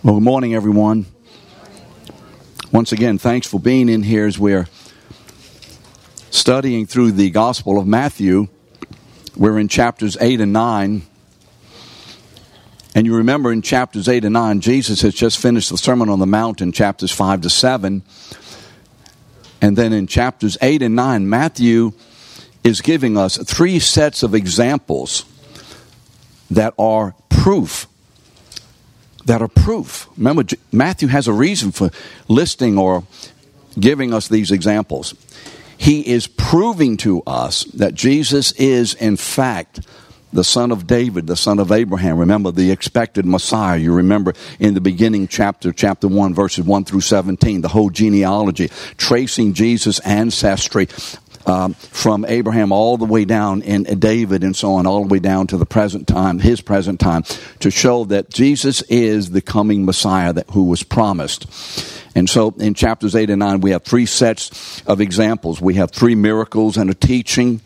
Well, good morning, everyone. Once again, thanks for being in here as we're studying through the Gospel of Matthew. We're in chapters 8 and 9. And you remember in chapters 8 and 9, Jesus has just finished the Sermon on the Mount in chapters 5 to 7. And then in chapters 8 and 9, Matthew is giving us three sets of examples that are proof that are proof. Remember, Matthew has a reason for listing or giving us these examples. He is proving to us that Jesus is, in fact, the son of David, the son of Abraham. Remember the expected Messiah. You remember in the beginning chapter, chapter 1, verses 1 through 17, the whole genealogy, tracing Jesus' ancestry um, from Abraham all the way down in David and so on, all the way down to the present time, his present time, to show that Jesus is the coming Messiah that who was promised. And so in chapters 8 and 9, we have three sets of examples. We have three miracles and a teaching.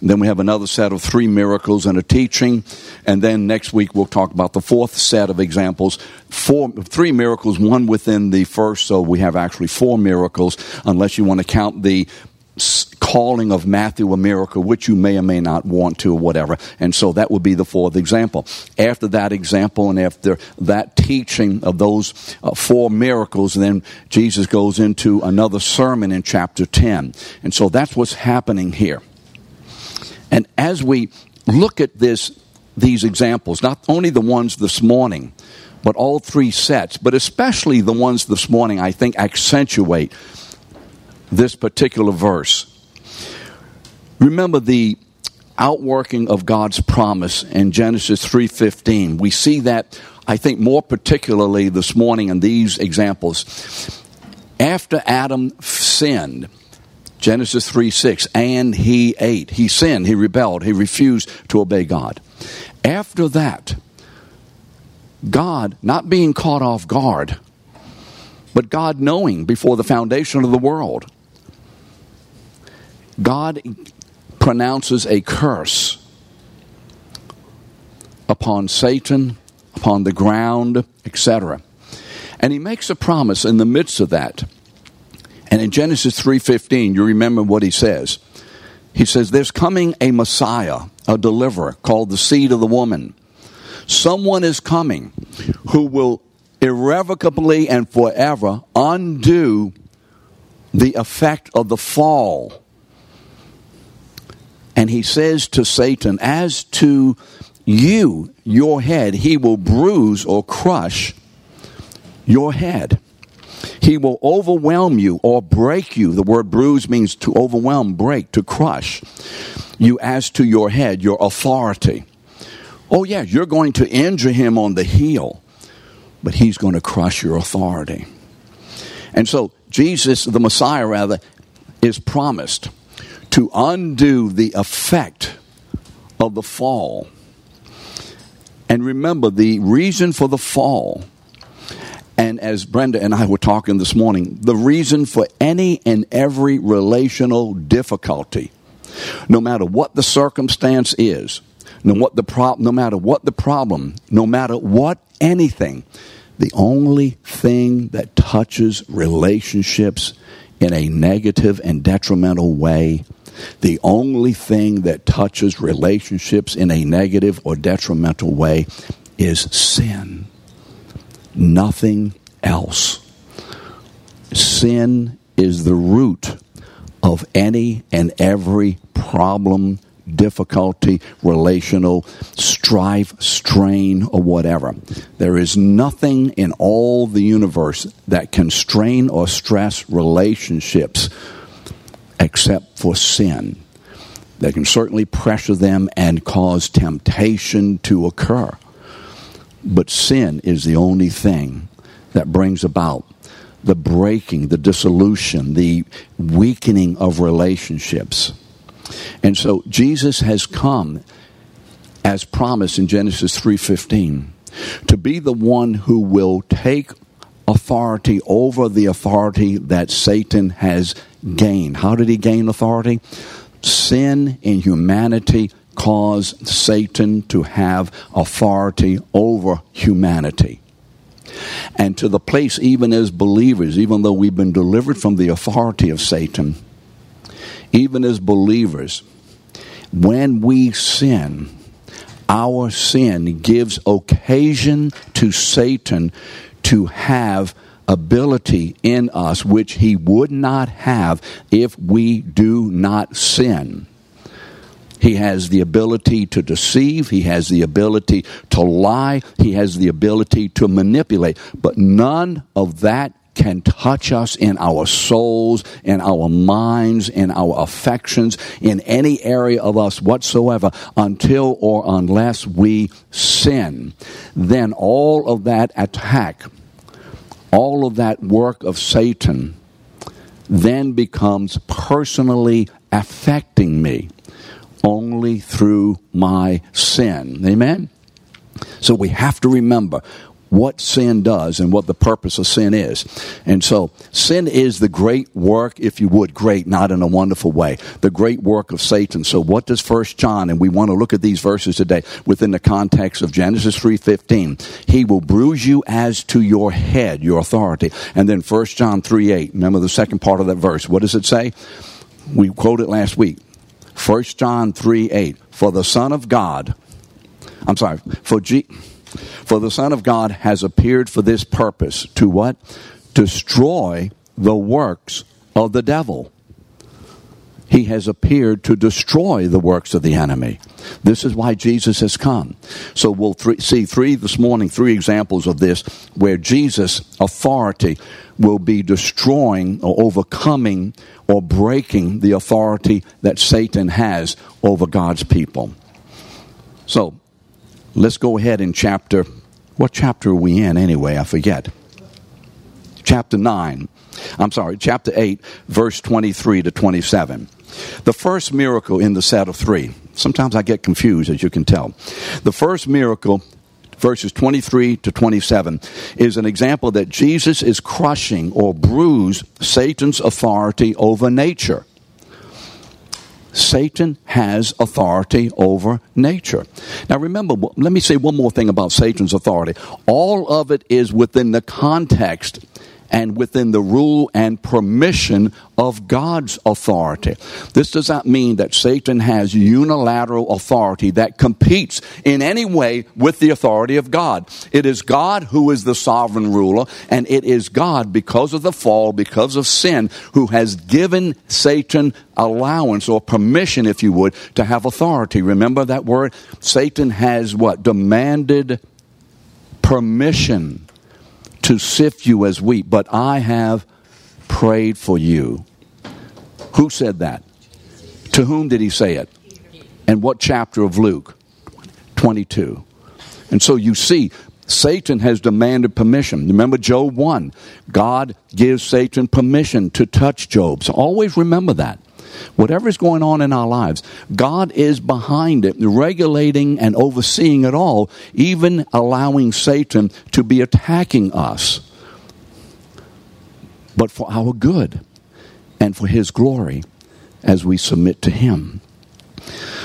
And then we have another set of three miracles and a teaching. And then next week we'll talk about the fourth set of examples. Four, three miracles, one within the first. So we have actually four miracles, unless you want to count the calling of Matthew a miracle, which you may or may not want to, or whatever. And so that would be the fourth example. After that example and after that teaching of those uh, four miracles, then Jesus goes into another sermon in chapter 10. And so that's what's happening here. And as we look at this, these examples, not only the ones this morning, but all three sets, but especially the ones this morning, I think accentuate this particular verse. Remember the outworking of God's promise in Genesis 3:15. We see that I think more particularly this morning in these examples. After Adam sinned, Genesis 3 6, and he ate. He sinned, he rebelled, he refused to obey God. After that, God, not being caught off guard, but God knowing before the foundation of the world, God pronounces a curse upon Satan, upon the ground, etc. And he makes a promise in the midst of that. And in Genesis 3:15, you remember what he says. He says there's coming a Messiah, a deliverer called the seed of the woman. Someone is coming who will irrevocably and forever undo the effect of the fall and he says to Satan, As to you, your head, he will bruise or crush your head. He will overwhelm you or break you. The word bruise means to overwhelm, break, to crush you as to your head, your authority. Oh, yeah, you're going to injure him on the heel, but he's going to crush your authority. And so, Jesus, the Messiah, rather, is promised to undo the effect of the fall. And remember, the reason for the fall, and as Brenda and I were talking this morning, the reason for any and every relational difficulty, no matter what the circumstance is, no, what the no matter what the problem, no matter what anything, the only thing that touches relationships in a negative and detrimental way the only thing that touches relationships in a negative or detrimental way is sin. Nothing else. Sin is the root of any and every problem, difficulty, relational, strife, strain, or whatever. There is nothing in all the universe that can strain or stress relationships except for sin. They can certainly pressure them and cause temptation to occur. But sin is the only thing that brings about the breaking, the dissolution, the weakening of relationships. And so Jesus has come as promised in Genesis 3:15 to be the one who will take authority over the authority that Satan has gained. How did he gain authority? Sin in humanity caused Satan to have authority over humanity. and to the place, even as believers, even though we've been delivered from the authority of Satan, even as believers, when we sin, our sin gives occasion to Satan to have ability in us which he would not have if we do not sin. He has the ability to deceive. He has the ability to lie. He has the ability to manipulate. But none of that can touch us in our souls, in our minds, in our affections, in any area of us whatsoever until or unless we sin. Then all of that attack, all of that work of Satan, then becomes personally affecting me only through my sin. Amen? So we have to remember what sin does and what the purpose of sin is. And so, sin is the great work, if you would, great, not in a wonderful way, the great work of Satan. So, what does First John, and we want to look at these verses today within the context of Genesis 3.15. He will bruise you as to your head, your authority. And then First John 3.8, remember the second part of that verse. What does it say? We quoted last week. 1 John 3 8. For the Son of God, I'm sorry, for, G, for the Son of God has appeared for this purpose to what? Destroy the works of the devil. He has appeared to destroy the works of the enemy. This is why Jesus has come. So we'll th- see three this morning, three examples of this where Jesus' authority will be destroying or overcoming or breaking the authority that Satan has over God's people. So, let's go ahead in chapter. What chapter are we in anyway? I forget. Chapter 9. I'm sorry, chapter 8, verse 23 to 27. The first miracle in the set of three. Sometimes I get confused, as you can tell. The first miracle verses 23 to 27 is an example that Jesus is crushing or bruise Satan's authority over nature. Satan has authority over nature. Now remember, let me say one more thing about Satan's authority. All of it is within the context and within the rule and permission of God's authority. This does not mean that Satan has unilateral authority that competes in any way with the authority of God. It is God who is the sovereign ruler, and it is God, because of the fall, because of sin, who has given Satan allowance or permission, if you would, to have authority. Remember that word? Satan has what? Demanded permission to sift you as wheat, but I have prayed for you. Who said that? To whom did he say it? And what chapter of Luke? 22. And so you see, Satan has demanded permission. Remember Job 1. God gives Satan permission to touch Job. So always remember that. Whatever is going on in our lives, God is behind it, regulating and overseeing it all, even allowing Satan to be attacking us. But for our good and for his glory as we submit to him.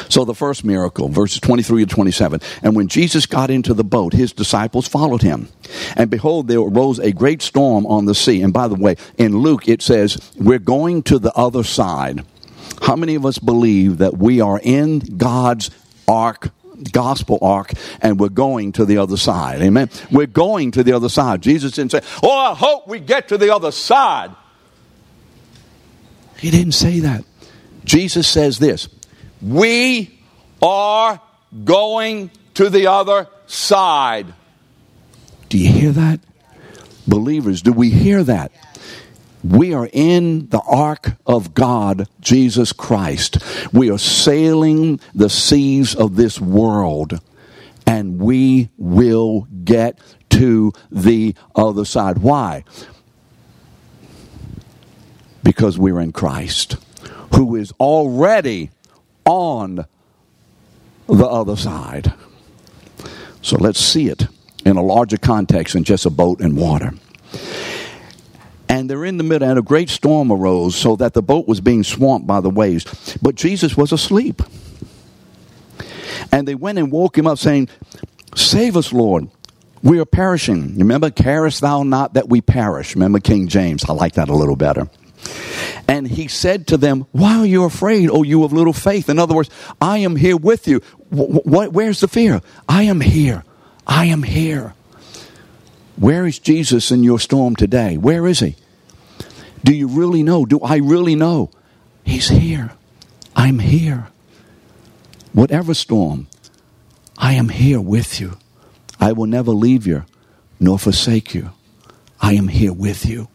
So the first miracle, verses 23 to 27. And when Jesus got into the boat, his disciples followed him. And behold, there arose a great storm on the sea. And by the way, in Luke it says, we're going to the other side. How many of us believe that we are in God's ark gospel ark and we're going to the other side. Amen. We're going to the other side. Jesus didn't say, Oh, I hope we get to the other side. He didn't say that. Jesus says this We are going to the other side. Do you hear that? Believers, do we hear that? We are in the ark of God, Jesus Christ. We are sailing the seas of this world, and we will get to the other side. Why? Because we're in Christ, who is already on the other side. So let's see it in a larger context than just a boat and water and they're in the middle, and a great storm arose, so that the boat was being swamped by the waves. But Jesus was asleep. And they went and woke him up, saying, Save us, Lord. We are perishing. Remember, carest thou not that we perish? Remember King James. I like that a little better. And he said to them, Why are you afraid, O you of little faith? In other words, I am here with you. where's the fear? I am here. I am here. Where is Jesus in your storm today? Where is he? Do you really know? Do I really know? He's here. I'm here. Whatever storm, I am here with you. I will never leave you nor forsake you. I am here with you.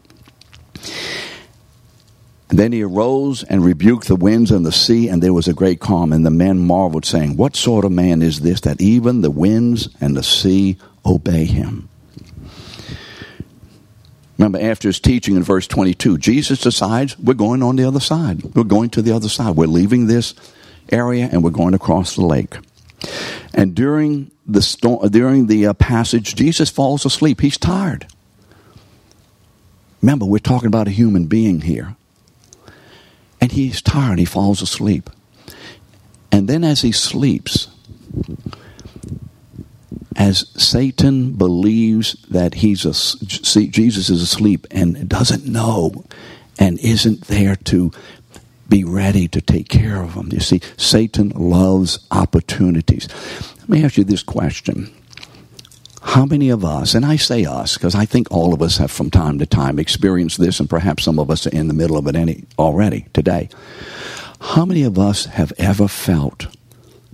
Then he arose and rebuked the winds and the sea, and there was a great calm. And the men marveled, saying, What sort of man is this that even the winds and the sea obey him? Remember, after his teaching in verse 22, Jesus decides we're going on the other side. We're going to the other side. We're leaving this area and we're going across the lake. And during the storm, during the uh, passage, Jesus falls asleep. He's tired. Remember, we're talking about a human being here. And he's tired. He falls asleep. And then as he sleeps, as Satan believes that he's a, Jesus is asleep and doesn't know and isn't there to be ready to take care of him. You see, Satan loves opportunities. Let me ask you this question. How many of us, and I say us because I think all of us have from time to time experienced this, and perhaps some of us are in the middle of it any, already today. How many of us have ever felt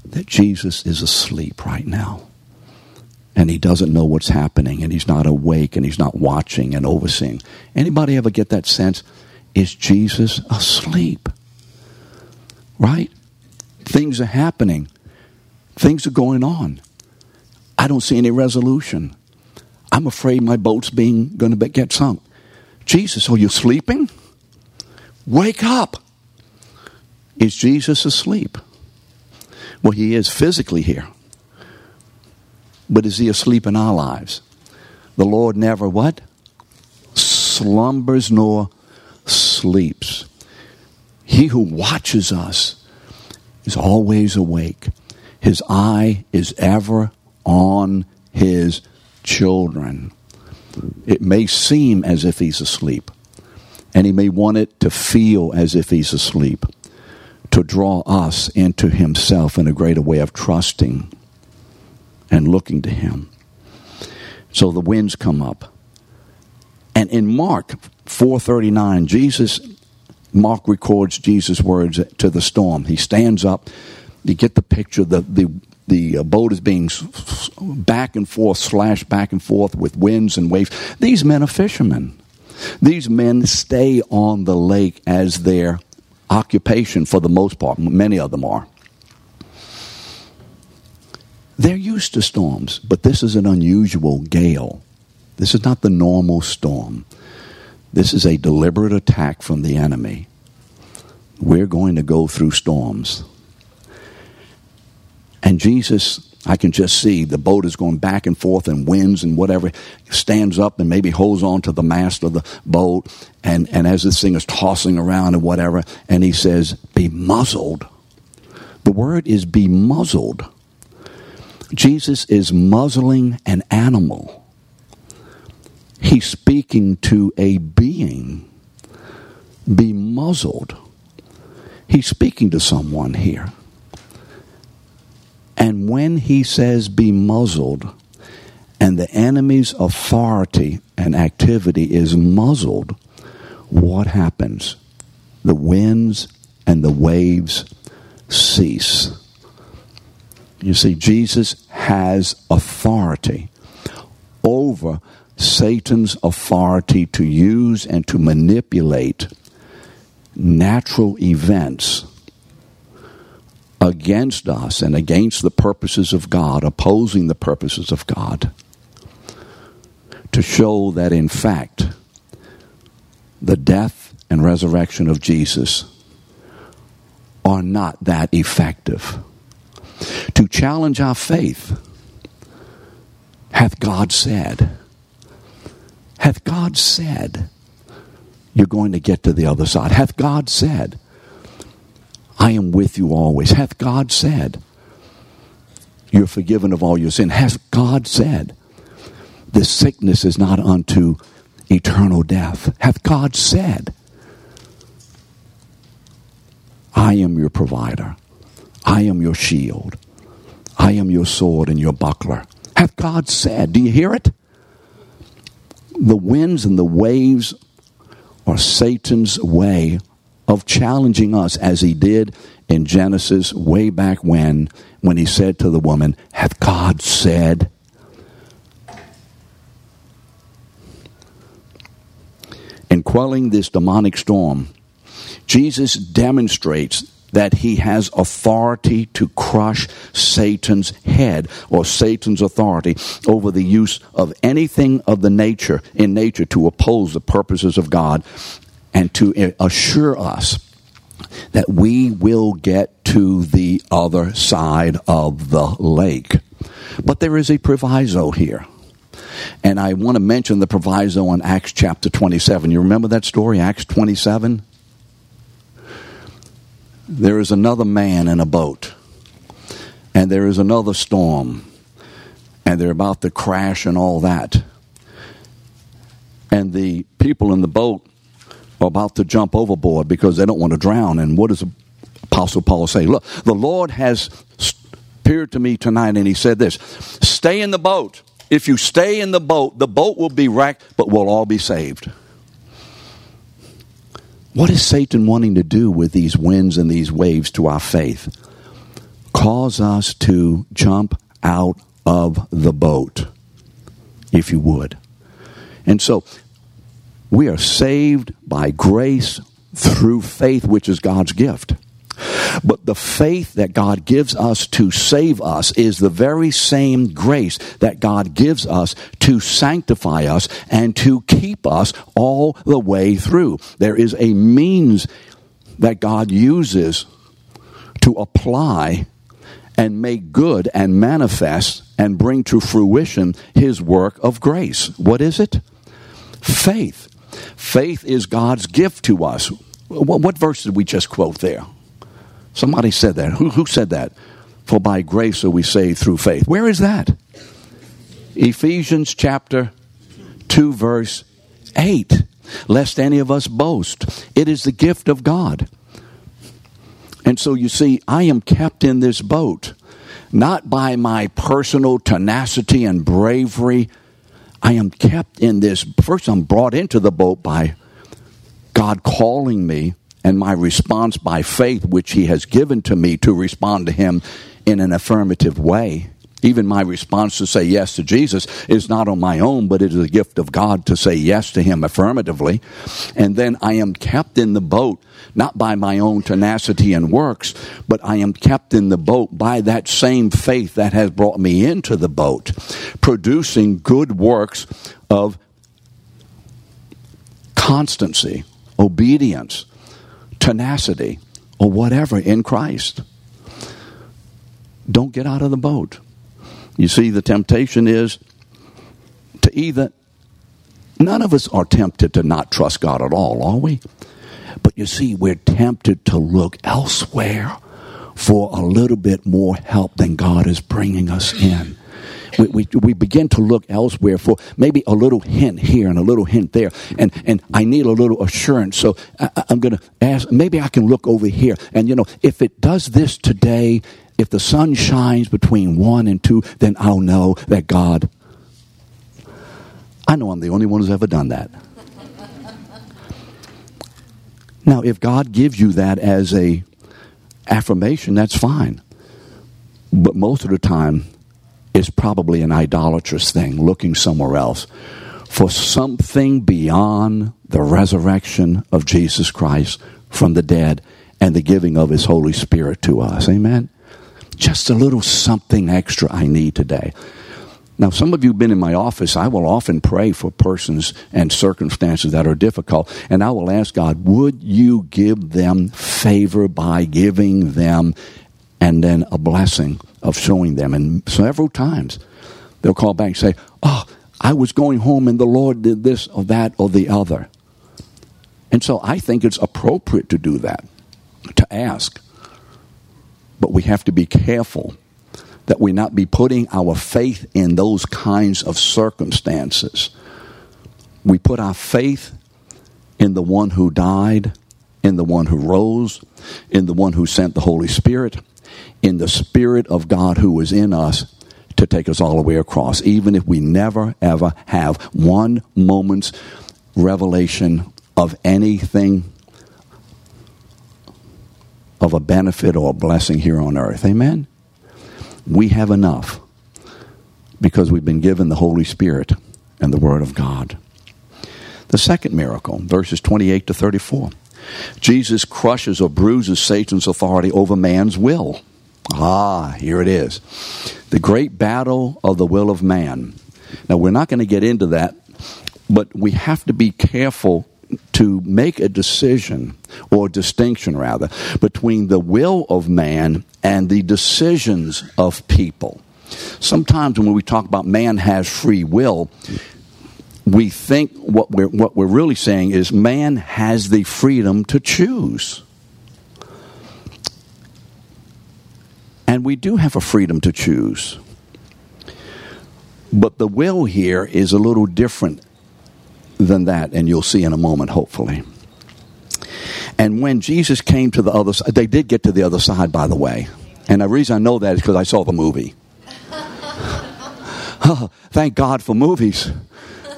that Jesus is asleep right now? And he doesn't know what's happening and he's not awake and he's not watching and overseeing. Anybody ever get that sense? Is Jesus asleep? Right? Things are happening. Things are going on. I don't see any resolution. I'm afraid my boat's being going to get sunk. Jesus, are you sleeping? Wake up. Is Jesus asleep? Well, he is physically here. But is he asleep in our lives? The Lord never what? Slumbers nor sleeps. He who watches us is always awake. His eye is ever on his children. It may seem as if he's asleep, and he may want it to feel as if he's asleep, to draw us into himself in a greater way of trusting and looking to him. So the winds come up. And in Mark 4:39, Jesus Mark records Jesus' words to the storm. He stands up. You get the picture. The the the uh, boat is being back and forth, slashed back and forth with winds and waves. These men are fishermen. These men stay on the lake as their occupation for the most part. Many of them are. They're used to storms, but this is an unusual gale. This is not the normal storm. This is a deliberate attack from the enemy. We're going to go through storms. And Jesus, I can just see the boat is going back and forth and winds and whatever, stands up and maybe holds on to the mast of the boat. And, and as this thing is tossing around and whatever, and he says, Be muzzled. The word is be muzzled. Jesus is muzzling an animal. He's speaking to a being. Be muzzled. He's speaking to someone here. And when he says be muzzled, and the enemy's authority and activity is muzzled, what happens? The winds and the waves cease. You see, Jesus has authority over Satan's authority to use and to manipulate natural events against us and against the purposes of God, opposing the purposes of God, to show that in fact the death and resurrection of Jesus are not that effective to challenge our faith. Hath God said? Hath God said you're going to get to the other side? Hath God said, I am with you always? Hath God said, you're forgiven of all your sin? Hath God said, this sickness is not unto eternal death. Hath God said, I am your provider. I am your shield. I am your sword and your buckler. Hath God said, do you hear it? The winds and the waves are Satan's way of challenging us as he did in Genesis way back when, when he said to the woman, Hath God said? In quelling this demonic storm, Jesus demonstrates that he has authority to crush Satan's head or Satan's authority over the use of anything of the nature in nature to oppose the purposes of God and to assure us that we will get to the other side of the lake. But there is a proviso here. And I want to mention the proviso in Acts chapter 27. You remember that story, Acts 27? There is another man in a boat, and there is another storm, and they're about to crash and all that. And the people in the boat are about to jump overboard because they don't want to drown. And what does Apostle Paul say? Look, the Lord has appeared to me tonight, and he said this Stay in the boat. If you stay in the boat, the boat will be wrecked, but we'll all be saved. What is Satan wanting to do with these winds and these waves to our faith? Cause us to jump out of the boat, if you would. And so we are saved by grace through faith, which is God's gift. But the faith that God gives us to save us is the very same grace that God gives us to sanctify us and to keep us all the way through. There is a means that God uses to apply and make good and manifest and bring to fruition his work of grace. What is it? Faith. Faith is God's gift to us. What, verse did we just quote there? Somebody said that. Who, who said that? For by grace are we saved through faith. Where is that? Ephesians chapter 2, verse 8. Lest any of us boast. It is the gift of God. And so you see, I am kept in this boat, not by my personal tenacity and bravery. I am kept in this. First, I'm brought into the boat by God calling me and my response by faith, which He has given to me to respond to Him in an affirmative way. Even my response to say yes to Jesus is not on my own, but it is a gift of God to say yes to Him affirmatively. And then I am kept in the boat, not by my own tenacity and works, but I am kept in the boat by that same faith that has brought me into the boat, producing good works of constancy, obedience, tenacity, or whatever in Christ. Don't get out of the boat. You see, the temptation is to either, none of us are tempted to not trust God at all, are we? But you see, we're tempted to look elsewhere for a little bit more help than God is bringing us in we, we, we begin to look elsewhere for maybe a little hint here and a little hint there. And, and I need a little assurance. So I, I'm going to ask, maybe I can look over here. And, you know, if it does this today, if the sun shines between one and two, then I'll know that God. I know I'm the only one who's ever done that. now, if God gives you that as a affirmation, that's fine. But most of the time, is probably an idolatrous thing, looking somewhere else for something beyond the resurrection of Jesus Christ from the dead and the giving of his Holy Spirit to us. Amen? Just a little something extra I need today. Now, some of you have been in my office. I will often pray for persons and circumstances that are difficult, and I will ask God, would you give them favor by giving them and then a blessing of showing them. And several times they'll call back and say, Oh, I was going home and the Lord did this or that or the other. And so I think it's appropriate to do that, to ask. But we have to be careful that we not be putting our faith in those kinds of circumstances. We put our faith in the one who died, in the one who rose, in the one who sent the Holy Spirit, in the Spirit of God who is in us to take us all the way across, even if we never ever have one moment's revelation of anything of a benefit or a blessing here on earth. Amen? We have enough because we've been given the Holy Spirit and the Word of God. The second miracle, verses 28 to 34. Jesus crushes or bruises Satan's authority over man's will. Ah, here it is. The great battle of the will of man. Now, we're not going to get into that, but we have to be careful to make a decision, or distinction rather, between the will of man and the decisions of people. Sometimes when we talk about man has free will, we think what we're, what we're really saying is man has the freedom to choose. And we do have a freedom to choose. But the will here is a little different than that, and you'll see in a moment, hopefully. And when Jesus came to the other side, they did get to the other side, by the way. And the reason I know that is because I saw the movie. oh, thank God for movies.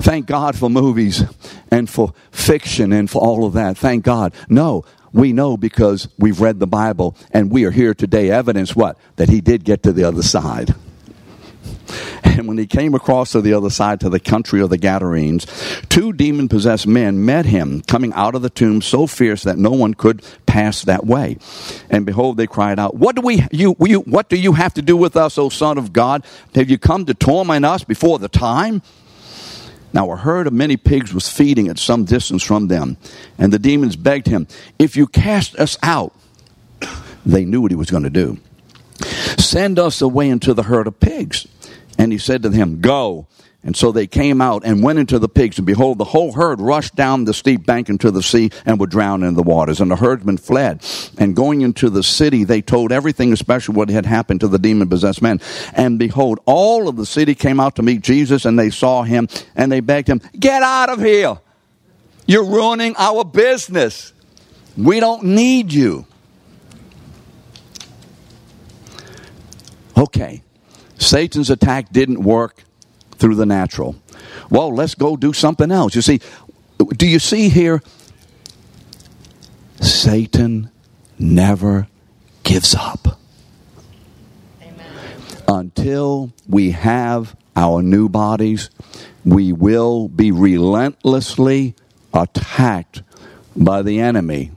Thank God for movies and for fiction and for all of that. Thank God. No, we know because we've read the Bible and we are here today evidence what? That he did get to the other side. And when he came across to the other side to the country of the Gadarenes, two demon possessed men met him coming out of the tomb so fierce that no one could pass that way. And behold, they cried out, What do we you, you what do you have to do with us, O Son of God? Have you come to torment us before the time? Now a herd of many pigs was feeding at some distance from them, and the demons begged him, If you cast us out, they knew what he was going to do. Send us away into the herd of pigs. And he said to them, Go. And so they came out and went into the pigs, and behold, the whole herd rushed down the steep bank into the sea and were drowned in the waters. And the herdsmen fled. And going into the city, they told everything, especially what had happened to the demon possessed man. And behold, all of the city came out to meet Jesus, and they saw him, and they begged him, Get out of here! You're ruining our business. We don't need you. Okay. Satan's attack didn't work through the natural. Well, let's go do something else. You see, do you see here? Satan never gives up. Amen. Until we have our new bodies, we will be relentlessly attacked by the enemy.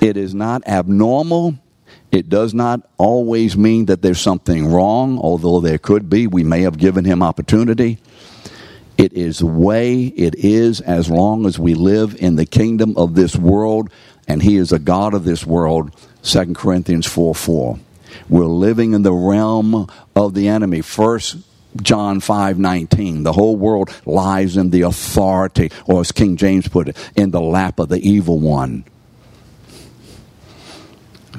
It is not abnormal it does not always mean that there's something wrong, although there could be. We may have given him opportunity. It is the way it is as long as we live in the kingdom of this world, and he is a God of this world. 2 Corinthians 4 4. We're living in the realm of the enemy. First John 5 19. The whole world lies in the authority, or as King James put it, in the lap of the evil one.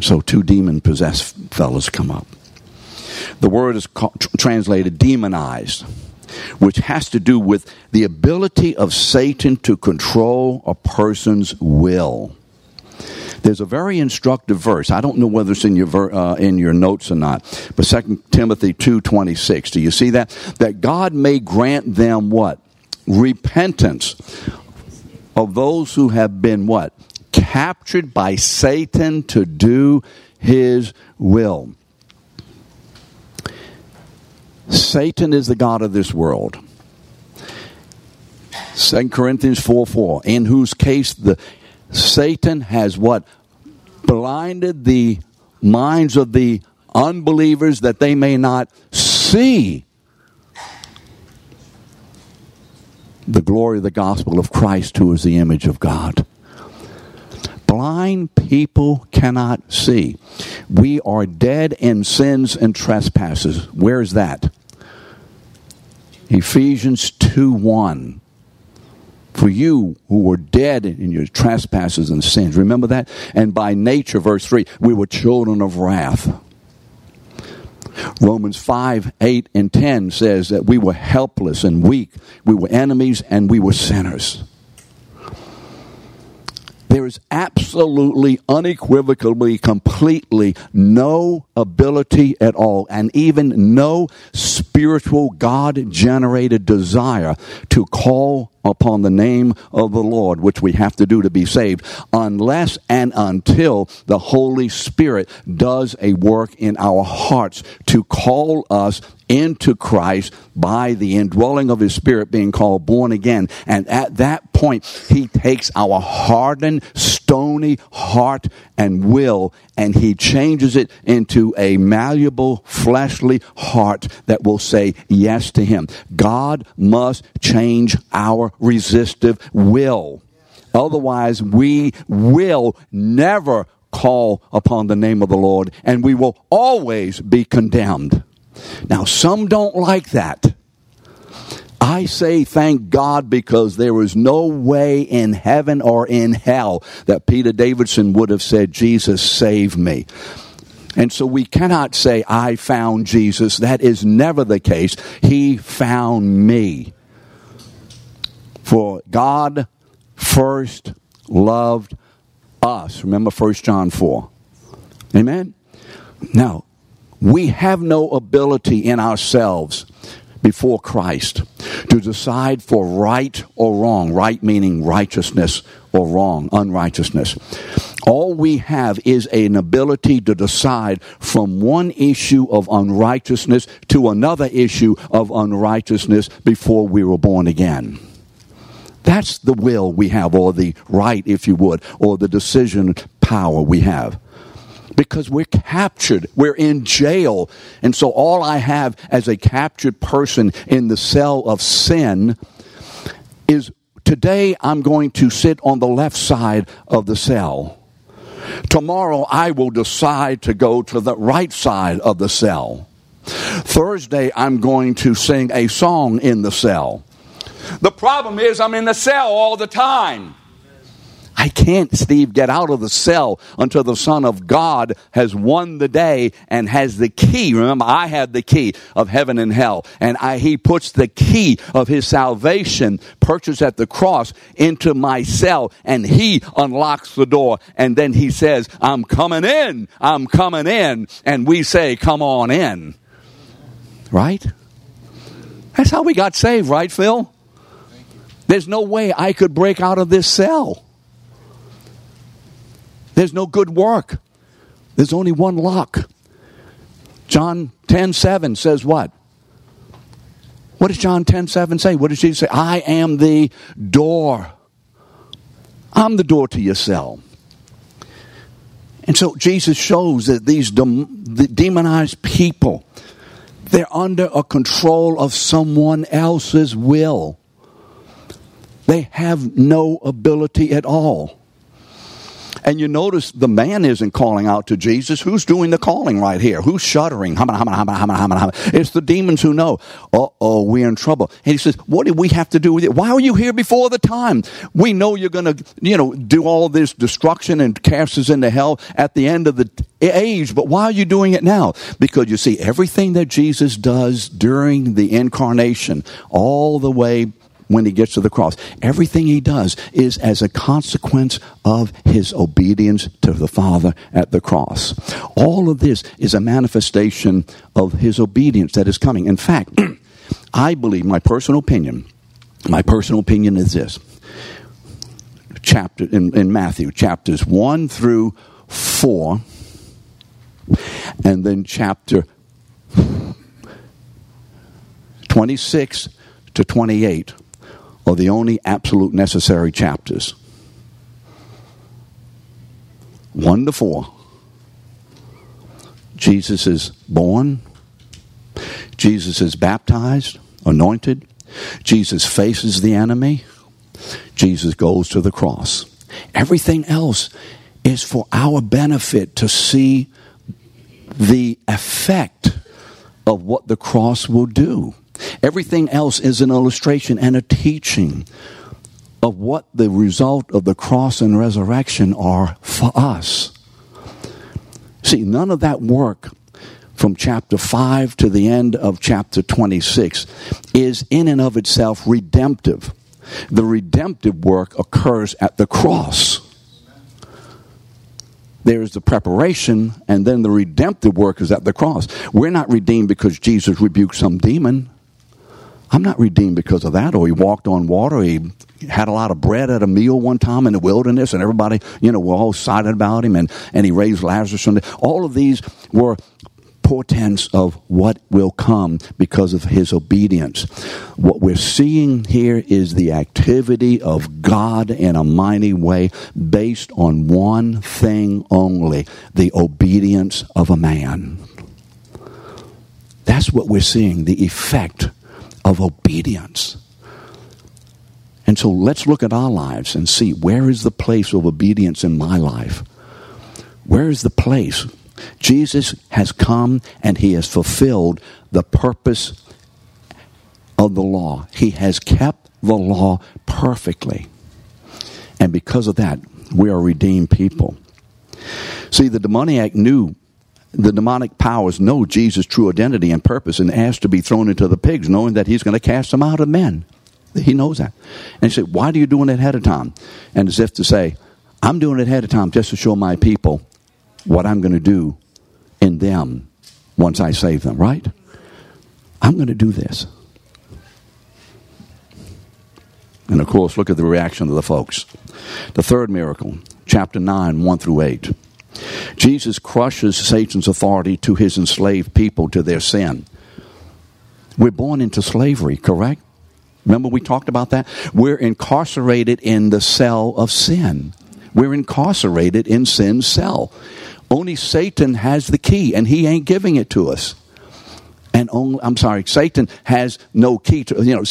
So two demon possessed fellows come up. The word is called, translated demonized, which has to do with the ability of Satan to control a person's will. There's a very instructive verse. I don't know whether it's in your ver, uh, in your notes or not, but Second Timothy two twenty six. Do you see that? That God may grant them what repentance of those who have been what captured by Satan to do his will. Satan is the God of this world. 2 Corinthians 4 4, in whose case the Satan has what? Blinded the minds of the unbelievers that they may not see the glory of the gospel of Christ, who is the image of God blind people cannot see. We are dead in sins and trespasses. Where is that? Ephesians 2 1. For you who were dead in your trespasses and sins. Remember that? And by nature, verse 3, we were children of wrath. Romans 5, 8, and 10 says that we were helpless and weak. We were enemies and we were sinners. There is absolutely, unequivocally, completely no ability at all, and even no spiritual, God generated desire to call upon the name of the Lord, which we have to do to be saved, unless and until the Holy Spirit does a work in our hearts to call us into Christ by the indwelling of His Spirit being called born again. And at that point, He takes our hardened, stony heart and will and He changes it into a malleable, fleshly heart that will say yes to Him. God must change our resistive will. Otherwise, we will never call upon the name of the Lord and we will always be condemned. Now, some don't like that. I say thank God because there is no way in heaven or in hell that Peter Davidson would have said, Jesus, save me. And so we cannot say, I found Jesus. That is never the case. He found me. For God first loved us. Remember 1 John 4. Amen? Now, we have no ability in ourselves before Christ to decide for right or wrong. Right meaning righteousness or wrong, unrighteousness. All we have is an ability to decide from one issue of unrighteousness to another issue of unrighteousness before we were born again. That's the will we have, or the right, if you would, or the decision power we have. Because we're captured, we're in jail. And so all I have as a captured person in the cell of sin is today I'm going to sit on the left side of the cell. Tomorrow I will decide to go to the right side of the cell. Thursday I'm going to sing a song in the cell. The problem is I'm in the cell all the time. I can't, Steve, get out of the cell until the Son of God has won the day and has the key. Remember, I have the key of heaven and hell. And I, he puts the key of his salvation purchased at the cross into my cell and he unlocks the door. And then he says, I'm coming in. I'm coming in. And we say, come on in. Right? That's how we got saved, right, Phil? There's no way I could break out of this cell. There's no good work. There's only one lock. John 10 7 says what? What does John 10 7 say? What does Jesus say? I am the door. I'm the door to your cell. And so Jesus shows that these the demonized people, they're under a control of someone else's will. They have no ability at all. And you notice the man isn't calling out to Jesus. Who's doing the calling right here? Who's shuddering? It's the demons who know. Uh oh, we're in trouble. And he says, What do we have to do with it? Why are you here before the time? We know you're going to, you know, do all this destruction and cast us into hell at the end of the age, but why are you doing it now? Because you see, everything that Jesus does during the incarnation, all the way when he gets to the cross. Everything he does is as a consequence of his obedience to the Father at the cross. All of this is a manifestation of his obedience that is coming. In fact, I believe, my personal opinion, my personal opinion is this. Chapter in, in Matthew, chapters 1 through 4, and then chapter 26 to 28 are the only absolute necessary chapters. 1 to 4. Jesus is born. Jesus is baptized, anointed. Jesus faces the enemy. Jesus goes to the cross. Everything else is for our benefit to see the effect of what the cross will do. Everything else is an illustration and a teaching of what the result of the cross and resurrection are for us. See, none of that work from chapter 5 to the end of chapter 26 is in and of itself redemptive. The redemptive work occurs at the cross. There is the preparation, and then the redemptive work is at the cross. We're not redeemed because Jesus rebuked some demon. I'm not redeemed because of that, or he walked on water, he had a lot of bread at a meal one time in the wilderness, and everybody, you know, were all excited about him, and, and he raised Lazarus from the. All of these were portents of what will come because of his obedience. What we're seeing here is the activity of God in a mighty way based on one thing only the obedience of a man. That's what we're seeing, the effect of obedience. And so let's look at our lives and see where is the place of obedience in my life? Where is the place Jesus has come and he has fulfilled the purpose of the law. He has kept the law perfectly. And because of that, we are redeemed people. See, the demoniac knew, the demonic powers know Jesus' true identity and purpose and ask to be thrown into the pigs, knowing that he's going to cast them out of men. He knows that. And he said, Why are you doing it ahead of time? And as if to say, I'm doing it ahead of time just to show my people what I'm going to do in them once I save them, right? I'm going to do this. And of course, look at the reaction of the folks. The third miracle, chapter 9, 1 through 8. Jesus crushes Satan's authority to his enslaved people to their sin. We're born into slavery, correct? Remember we talked about that? We're incarcerated in the cell of sin. We're incarcerated in sin's cell. Only Satan has the key, and he ain't giving it to us. And only, I'm sorry, Satan has no key to, you know,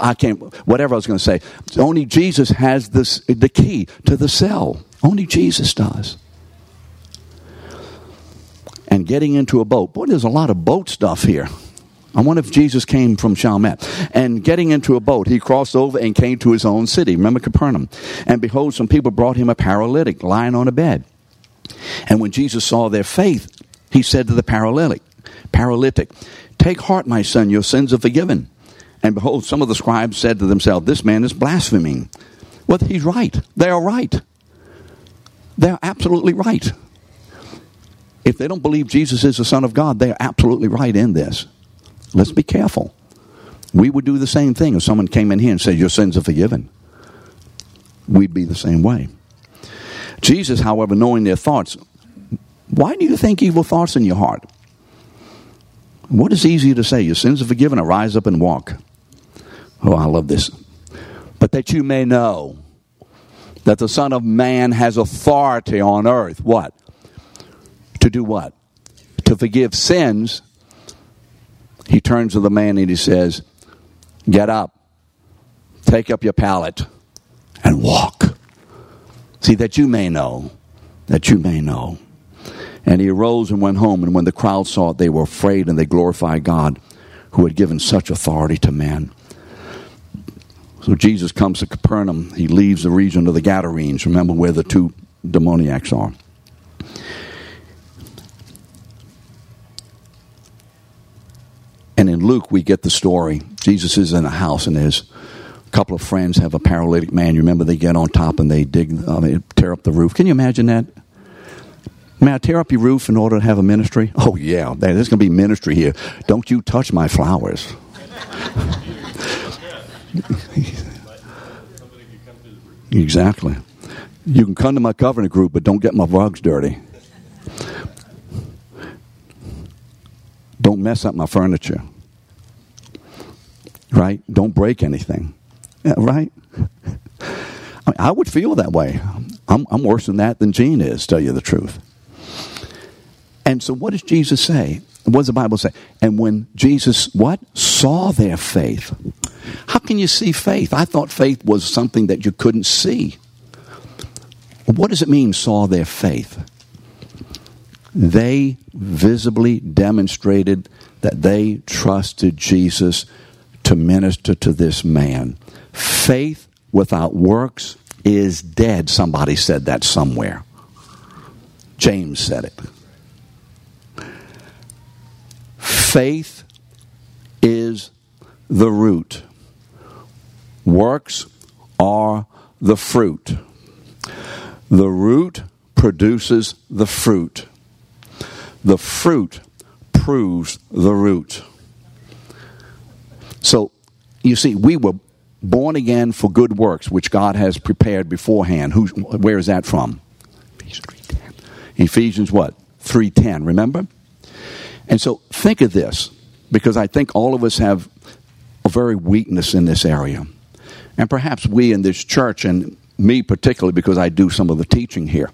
I can't, whatever I was going to say. Only Jesus has this, the key to the cell. Only Jesus does. And getting into a boat. Boy, there's a lot of boat stuff here. I wonder if Jesus came from Chalmette. And getting into a boat, he crossed over and came to his own city. Remember Capernaum. And behold, some people brought him a paralytic lying on a bed. And when Jesus saw their faith, he said to the paralytic, paralytic, Take heart, my son, your sins are forgiven. And behold, some of the scribes said to themselves, This man is blaspheming. Well, he's right. They are right. They're absolutely right. If they don't believe Jesus is the Son of God, they are absolutely right in this. Let's be careful. We would do the same thing if someone came in here and said, Your sins are forgiven. We'd be the same way. Jesus, however, knowing their thoughts, why do you think evil thoughts in your heart? What is easier to say? Your sins are forgiven, arise up and walk. Oh, I love this. But that you may know that the Son of Man has authority on earth. What? To do what? To forgive sins. He turns to the man and he says, Get up, take up your pallet, and walk. See, that you may know, that you may know. And he arose and went home, and when the crowd saw it, they were afraid and they glorified God who had given such authority to man. So Jesus comes to Capernaum. He leaves the region of the Gadarenes. Remember where the two demoniacs are. And in Luke, we get the story. Jesus is in a house, and a couple of friends have a paralytic man. You remember they get on top and they dig, uh, they tear up the roof. Can you imagine that? May I tear up your roof in order to have a ministry? Oh, yeah, there's going to be ministry here. Don't you touch my flowers. exactly. You can come to my covenant group, but don't get my rugs dirty. Don't mess up my furniture. Right? Don't break anything. Yeah, right? I, mean, I would feel that way. I'm, I'm worse than that than Gene is, tell you the truth. And so, what does Jesus say? What does the Bible say? And when Jesus, what? Saw their faith. How can you see faith? I thought faith was something that you couldn't see. What does it mean, saw their faith? They visibly demonstrated that they trusted Jesus to minister to this man. Faith without works is dead. Somebody said that somewhere. James said it. Faith is the root. Works are the fruit. The root produces the fruit. The fruit proves the root. So, you see, we were born again for good works, which God has prepared beforehand. Who, where is that from? Ephesians what? 3.10, remember? And so think of this, because I think all of us have a very weakness in this area. And perhaps we in this church, and me particularly, because I do some of the teaching here.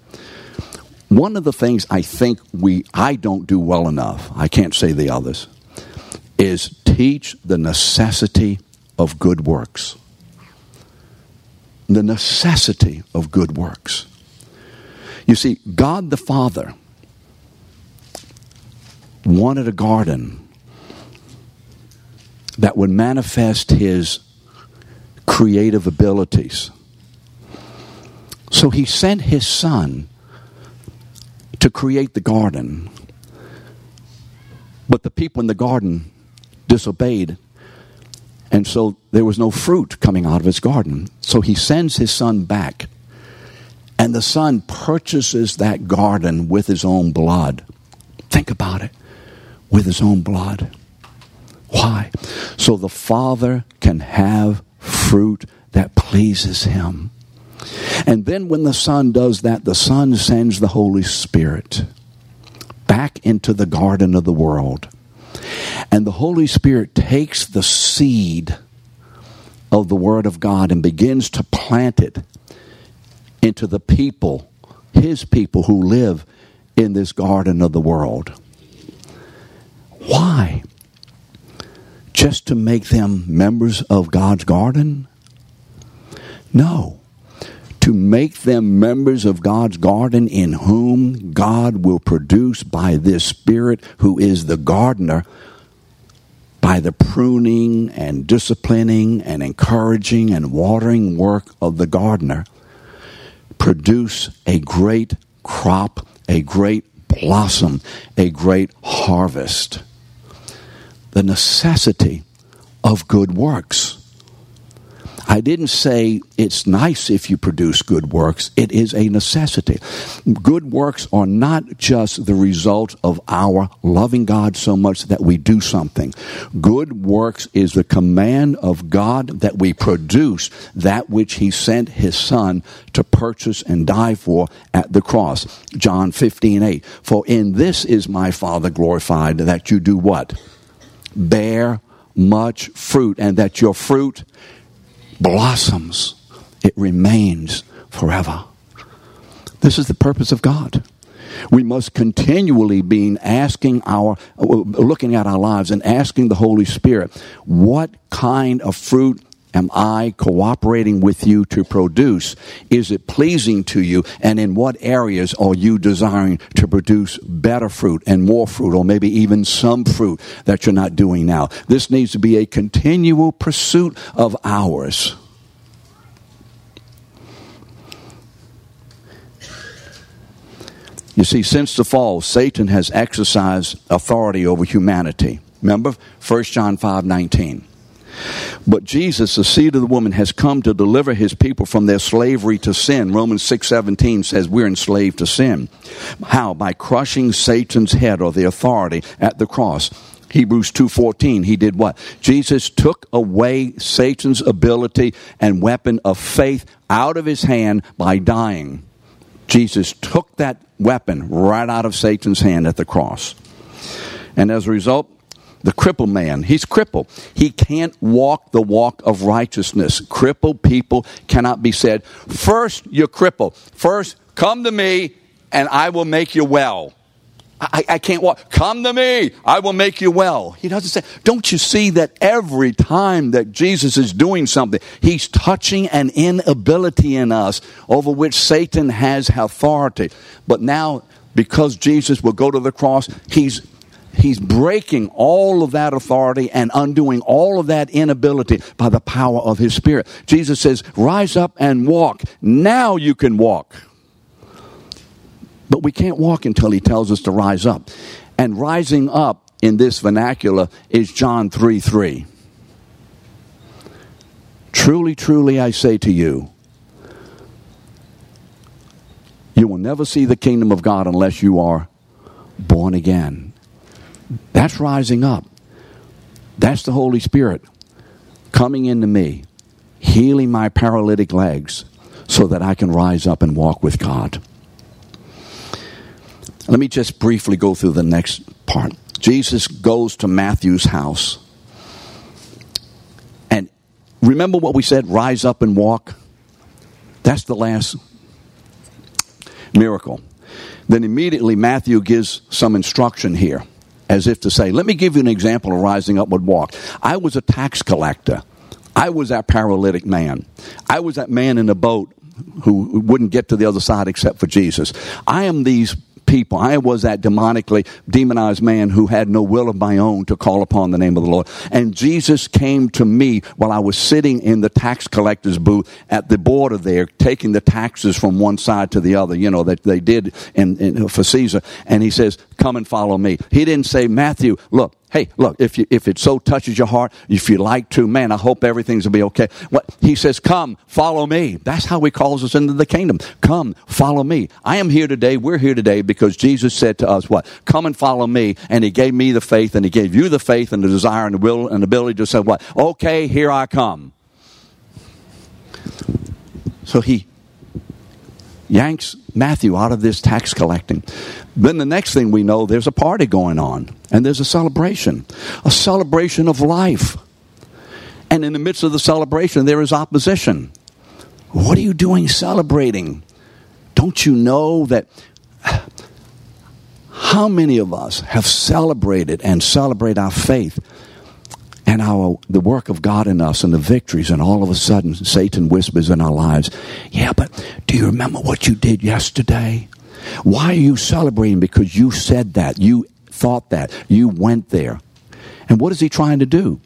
One of the things I think we I don't do well enough, I can't say the others, is teach the necessity of good works. The necessity of good works. You see, God the Father wanted a garden that would manifest his creative abilities. So he sent his son to create the garden. But the people in the garden disobeyed. And so there was no fruit coming out of his garden. So he sends his son back. And the son purchases that garden with his own blood. Think about it with his own blood. Why? So the Father can have fruit that pleases him. And then when the Son does that, the Son sends the Holy Spirit back into the garden of the world. And the Holy Spirit takes the seed of the Word of God and begins to plant it into the people, His people who live in this garden of the world. Why? Just to make them members of God's garden? No. To make them members of God's garden in whom God will produce by this Spirit who is the gardener by the pruning and disciplining and encouraging and watering work of the gardener, produce a great crop, a great blossom, a great harvest the necessity of good works. I didn't say it's nice if you produce good works. It is a necessity. Good works are not just the result of our loving God so much that we do something. Good works is the command of God that we produce that which He sent His Son to purchase and die for at the cross. John 15, 8. For in this is my Father glorified that you do what? bear much fruit, and that your fruit blossoms, it remains forever. This is the purpose of God. We must continually be asking our, uh, looking at our lives and asking the Holy Spirit, what kind of fruit am I cooperating with you to produce? Is it pleasing to you? And in what areas are you desiring to produce better fruit and more fruit, or maybe even some fruit that you're not doing now? This needs to be a continual pursuit of ours. You see, since the fall, Satan has exercised authority over humanity. Remember 1 John 5 19. But Jesus, the seed of the woman, has come to deliver his people from their slavery to sin. Romans 6:17 says we're enslaved to sin. How? By crushing Satan's head or the authority at the cross. Hebrews 2:14 he did what? Jesus took away Satan's ability and weapon of faith out of his hand by dying. Jesus took that weapon right out of Satan's hand at the cross. And as a result, the crippled man. He's crippled. He can't walk the walk of righteousness. Crippled people cannot be said, First, you're crippled. First, come to me and I will make you well. I, I, can't walk. Come to me. I will make you well. He doesn't say, don't you see that every time that Jesus is doing something, he's touching an inability in us over which Satan has authority. But now, because Jesus will go to the cross, he's he's breaking all of that authority and undoing all of that inability by the power of his spirit. Jesus says, Rise up and walk. Now you can walk. But we can't walk until he tells us to rise up. And rising up in this vernacular is John 3 3. Truly, truly, I say to you, you will never see the kingdom of God unless you are born again. That's rising up. That's the Holy Spirit coming into me, healing my paralytic legs so that I can rise up and walk with God. Let me just briefly go through the next part. Jesus goes to Matthew's house. And remember what we said rise up and walk? That's the last miracle. Then immediately Matthew gives some instruction here, as if to say, Let me give you an example of rising up and walk. I was a tax collector. I was that paralytic man. I was that man in the boat who wouldn't get to the other side except for Jesus. I am these people. I was that demonically demonized man who had no will of my own to call upon the name of the Lord. And Jesus came to me while I was sitting in the tax collector's booth at the border there, taking the taxes from one side to the other, you know, that they did in, in, for Caesar. And he says, Come and follow me. He didn't say, Matthew, look, hey, look, if, you, if it so touches your heart, if you like to, man, I hope everything's to be okay. What, he says, come, follow me. That's how he calls us into the kingdom. Come, follow me. I am here today, we're here today because Jesus said to us, what? Come and follow me. And he gave me the faith and he gave you the faith and the desire and the will and the ability to say, what? Okay, here I come. So he yanks Matthew out of this tax collecting. Then the next thing we know, there's a party going on, and there's a celebration, a celebration of life. And in the midst of the celebration, there is opposition. What are you doing celebrating? Don't you know that? How many of us have celebrated and celebrate our faith and our the work of God in us and the victories, and all of a sudden Satan whispers in our lives, Yeah, but do you remember what you did yesterday? Why are you celebrating? Because you said that, you thought that, you went there. And what is he trying to do?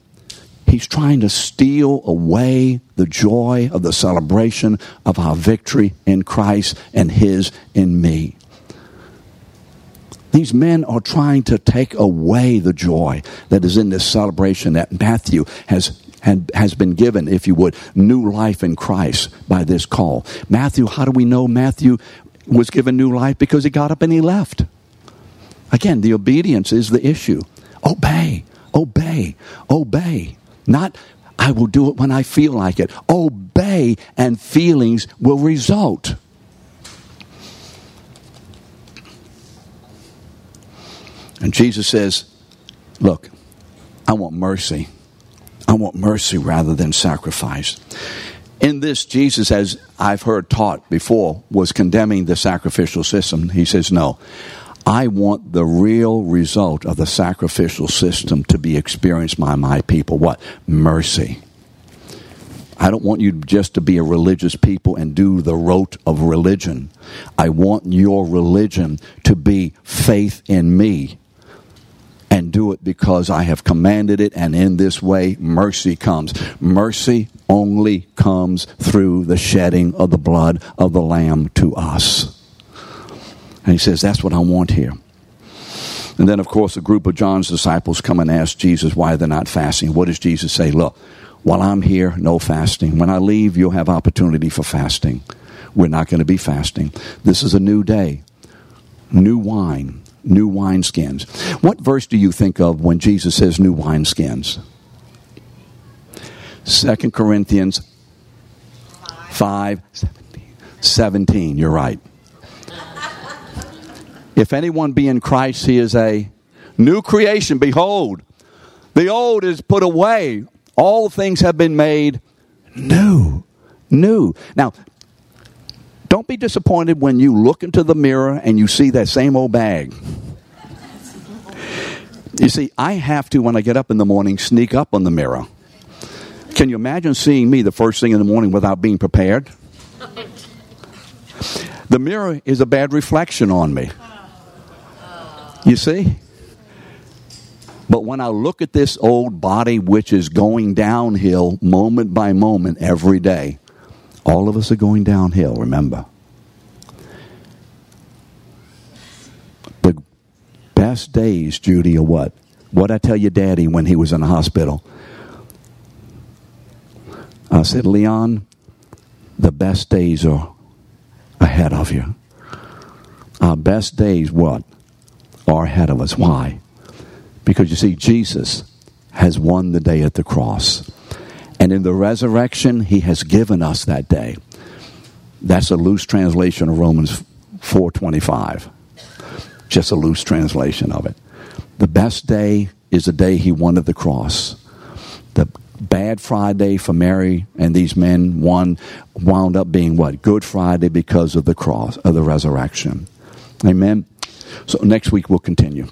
He's trying to steal away the joy of the celebration of our victory in Christ and his in me. These men are trying to take away the joy that is in this celebration that Matthew has had, has been given, if you would, new life in Christ by this call. Matthew, how do we know Matthew was given new life? Because he got up and he left. Again, the obedience is the issue. Obey, obey, obey. Not, I will do it when I feel like it. Obey, and feelings will result. And Jesus says, Look, I want mercy. I want mercy rather than sacrifice. In this, Jesus, as I've heard taught before, was condemning the sacrificial system. He says, No, I want the real result of the sacrificial system to be experienced by my people. What? Mercy. I don't want you just to be a religious people and do the rote of religion. I want your religion to be faith in me and do it because I have commanded it, and in this way mercy comes. Mercy only comes through the shedding of the blood of the Lamb to us. And he says, That's what I want here. And then, of course, a group of John's disciples come and ask Jesus why they're not fasting. What does Jesus say? Look, while I'm here, no fasting. When I leave, you'll have opportunity for fasting. We're not going to be fasting. This is a new day, new wine, new wineskins. What verse do you think of when Jesus says new wineskins? Second Corinthians 5 17. You're right. if anyone be in Christ, he is a new creation. Behold, the old is put away. All things have been made new. New. Now, don't be disappointed when you look into the mirror and you see that same old bag. You see, I have to, when I get up in the morning, sneak up on the mirror. Can you imagine seeing me the first thing in the morning without being prepared? The mirror is a bad reflection on me. You see? But when I look at this old body, which is going downhill moment by moment every day, all of us are going downhill, remember. Best days, Judy, are what? What I tell your daddy when he was in the hospital? I said, Leon, the best days are ahead of you. Our best days, what? Are ahead of us. Why? Because you see, Jesus has won the day at the cross. And in the resurrection, he has given us that day. That's a loose translation of Romans 4:25. Just a loose translation of it. The best day is the day he won at the cross. The bad Friday for Mary and these men one wound up being what? Good Friday because of the cross of the resurrection. Amen. So next week we'll continue.